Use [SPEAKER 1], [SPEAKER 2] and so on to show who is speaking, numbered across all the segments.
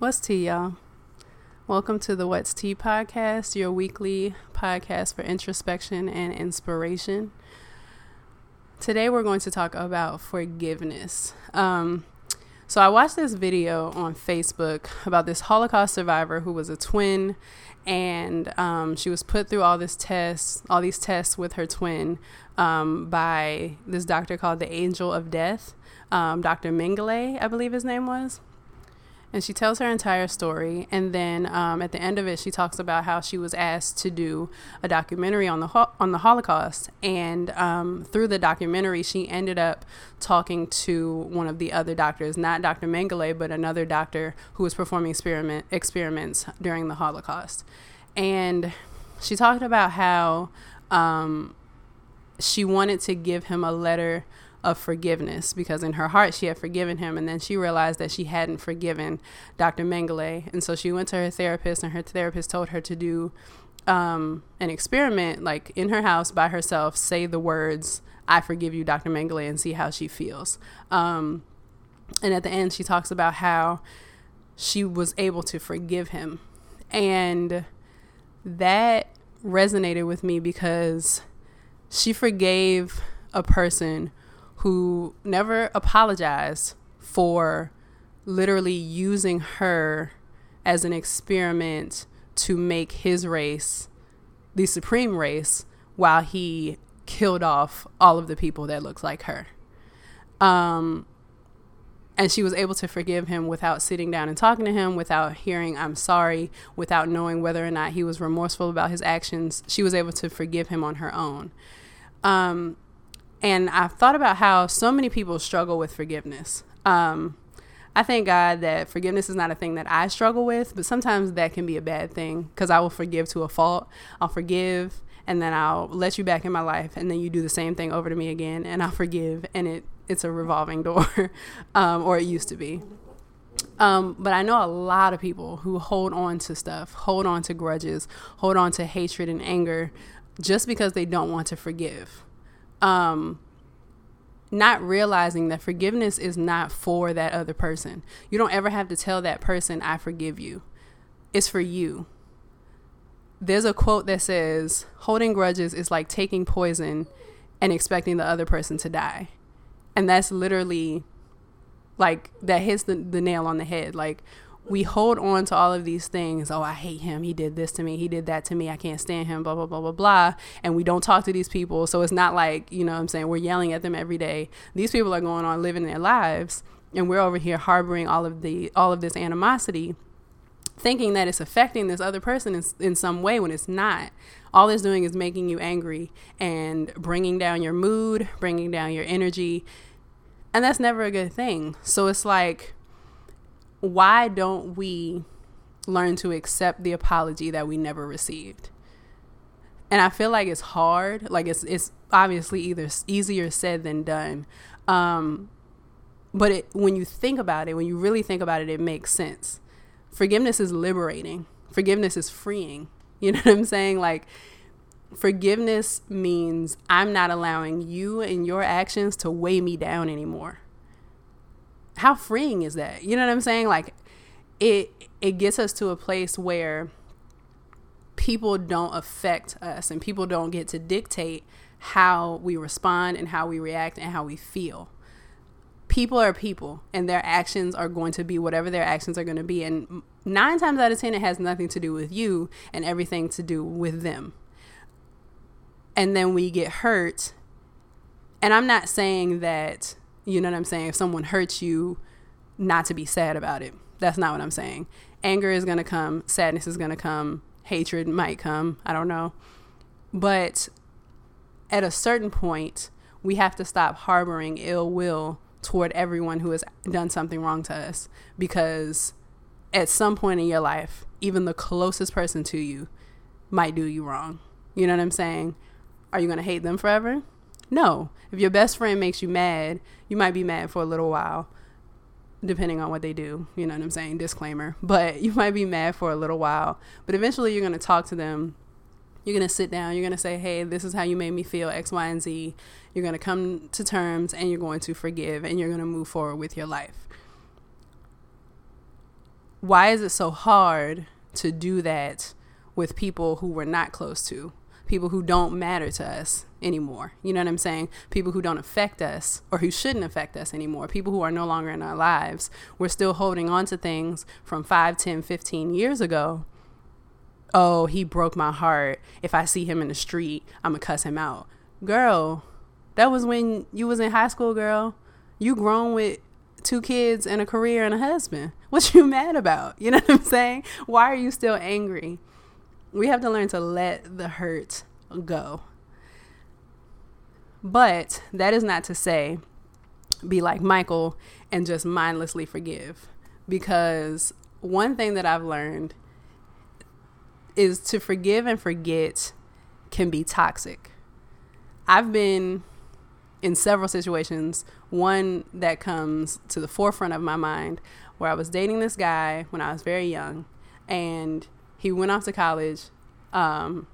[SPEAKER 1] What's tea, y'all? Welcome to the What's Tea podcast, your weekly podcast for introspection and inspiration. Today, we're going to talk about forgiveness. Um, so, I watched this video on Facebook about this Holocaust survivor who was a twin, and um, she was put through all this tests, all these tests with her twin um, by this doctor called the Angel of Death, um, Dr. Mengele, I believe his name was and she tells her entire story. And then um, at the end of it she talks about how she was asked to do a documentary on the ho- on the holocaust. And um, through the documentary she ended up talking to one of the other doctors not dr mengele but another doctor who was performing experiment experiments during the holocaust. And she talked about how um, she wanted to give him a letter of forgiveness because in her heart she had forgiven him and then she realized that she hadn't forgiven Dr. Mengele and so she went to her therapist and her therapist told her to do um, an experiment like in her house by herself say the words I forgive you Dr. Mengele and see how she feels um, and at the end she talks about how she was able to forgive him and that resonated with me because she forgave a person who never apologized for literally using her as an experiment to make his race the supreme race while he killed off all of the people that looked like her. Um, and she was able to forgive him without sitting down and talking to him, without hearing I'm sorry, without knowing whether or not he was remorseful about his actions. She was able to forgive him on her own. Um, and I've thought about how so many people struggle with forgiveness. Um, I thank God that forgiveness is not a thing that I struggle with, but sometimes that can be a bad thing because I will forgive to a fault. I'll forgive and then I'll let you back in my life, and then you do the same thing over to me again, and I'll forgive, and it it's a revolving door, um, or it used to be. Um, but I know a lot of people who hold on to stuff, hold on to grudges, hold on to hatred and anger just because they don't want to forgive um not realizing that forgiveness is not for that other person. You don't ever have to tell that person, I forgive you. It's for you. There's a quote that says, holding grudges is like taking poison and expecting the other person to die. And that's literally like, that hits the, the nail on the head. Like, we hold on to all of these things. Oh, I hate him. He did this to me. He did that to me. I can't stand him, blah, blah, blah, blah, blah. And we don't talk to these people. So it's not like, you know I'm saying, we're yelling at them every day. These people are going on living their lives and we're over here harboring all of the all of this animosity thinking that it's affecting this other person in, in some way when it's not all it's doing is making you angry and bringing down your mood bringing down your energy and that's never a good thing so it's like why don't we learn to accept the apology that we never received? And I feel like it's hard. Like it's it's obviously either easier said than done. Um, but it, when you think about it, when you really think about it, it makes sense. Forgiveness is liberating. Forgiveness is freeing. You know what I'm saying? Like forgiveness means I'm not allowing you and your actions to weigh me down anymore how freeing is that? You know what I'm saying? Like it it gets us to a place where people don't affect us and people don't get to dictate how we respond and how we react and how we feel. People are people and their actions are going to be whatever their actions are going to be. And nine times out of 10, it has nothing to do with you and everything to do with them. And then we get hurt. And I'm not saying that you know what I'm saying? If someone hurts you, not to be sad about it. That's not what I'm saying. Anger is going to come, sadness is going to come, hatred might come. I don't know. But at a certain point, we have to stop harboring ill will toward everyone who has done something wrong to us because at some point in your life, even the closest person to you might do you wrong. You know what I'm saying? Are you going to hate them forever? No. If your best friend makes you mad, you might be mad for a little while, depending on what they do. You know what I'm saying? Disclaimer. But you might be mad for a little while. But eventually you're going to talk to them. You're going to sit down. You're going to say, hey, this is how you made me feel, X, Y, and Z. You're going to come to terms and you're going to forgive and you're going to move forward with your life. why is it so hard to do that with people who we're not close to? People who don't matter to us anymore. You know what I'm saying? People who don't affect us or who shouldn't affect us anymore. People who are no longer in our lives. We're still holding on to things from 5, 10, 15 years ago. Oh, he broke my heart. If I see him in the street, I'm going to cuss him out. Girl, that was when you was in high school, girl. You grown with two kids and a career and a husband. What you mad about? You know what I'm saying? Why are you still angry? We have to learn to let the hurt go. But that is not to say be like Michael and just mindlessly forgive. Because one thing that I've learned is to forgive and forget can be toxic. I've been in several situations. One that comes to the forefront of my mind where I was dating this guy when I was very young, and he went off to college, um,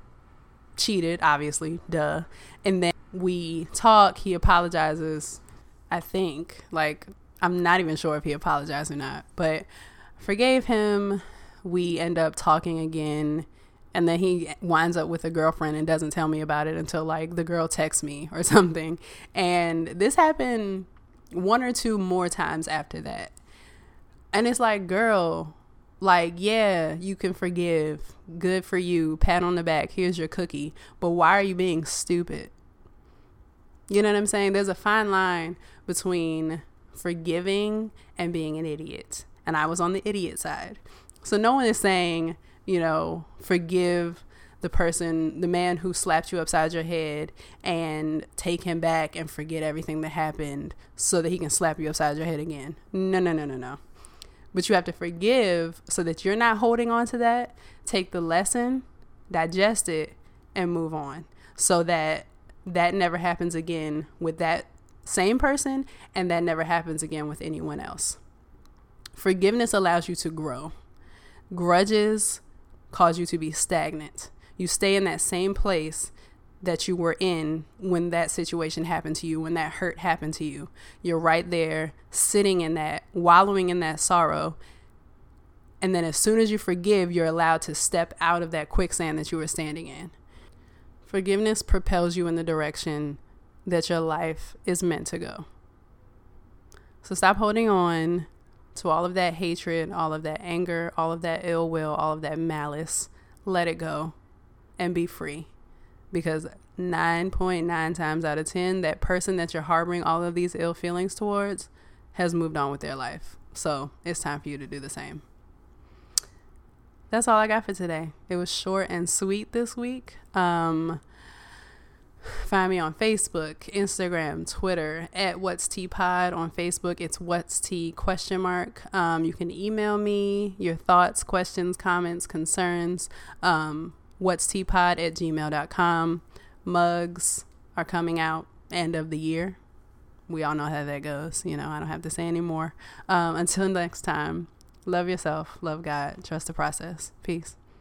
[SPEAKER 1] cheated, obviously, duh. And then we talk, he apologizes, I think. Like, I'm not even sure if he apologized or not, but forgave him. We end up talking again and then he winds up with a girlfriend and doesn't tell me about it until like the girl texts me or something. And this happened one or two more times after that. And it's like, girl, like, yeah, you can forgive. Good for you. Pat on the back. Here's your cookie. But why are you being stupid? You know what I'm saying? There's a fine line between forgiving and being an idiot. And I was on the idiot side. So no one is saying you know, forgive the person, the man who slapped you upside your head and take him back and forget everything that happened so that he can slap you upside your head again. No, no, no, no, no. But you have to forgive so that you're not holding on to that. Take the lesson, digest it, and move on so that that never happens again with that same person and that never happens again with anyone else. Forgiveness allows you to grow. Grudges cause you to be stagnant. You stay in that same place that you were in when that situation happened to you, when that hurt happened to you. You're right there, sitting in that, wallowing in that sorrow. And then as soon as you forgive, you're allowed to step out of that quicksand that you were standing in. Forgiveness propels you in the direction that your life is meant to go. So stop holding on to all of that hatred, all of that anger, all of that ill will, all of that malice. Let it go and be free. Because 9.9 times out of 10, that person that you're harboring all of these ill feelings towards has moved on with their life. So it's time for you to do the same. That's all I got for today. It was short and sweet this week. Um, Find me on Facebook, Instagram, Twitter at What's Tea Pod. On Facebook, it's What's Tea question mark. Um, you can email me your thoughts, questions, comments, concerns. Um, What's Tea Pod at gmail.com. Mugs are coming out end of the year. We all know how that goes. You know, I don't have to say anymore. Um, until next time, love yourself, love God, trust the process. Peace.